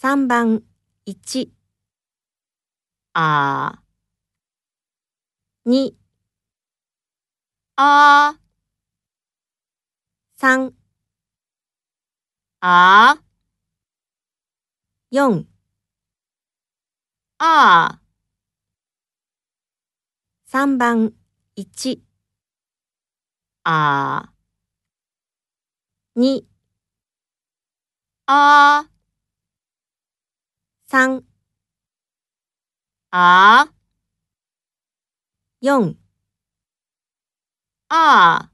三番一。あ。二。あ。三。あ。四。あ。三番一。あ。二。あ。2あ3あ。4あ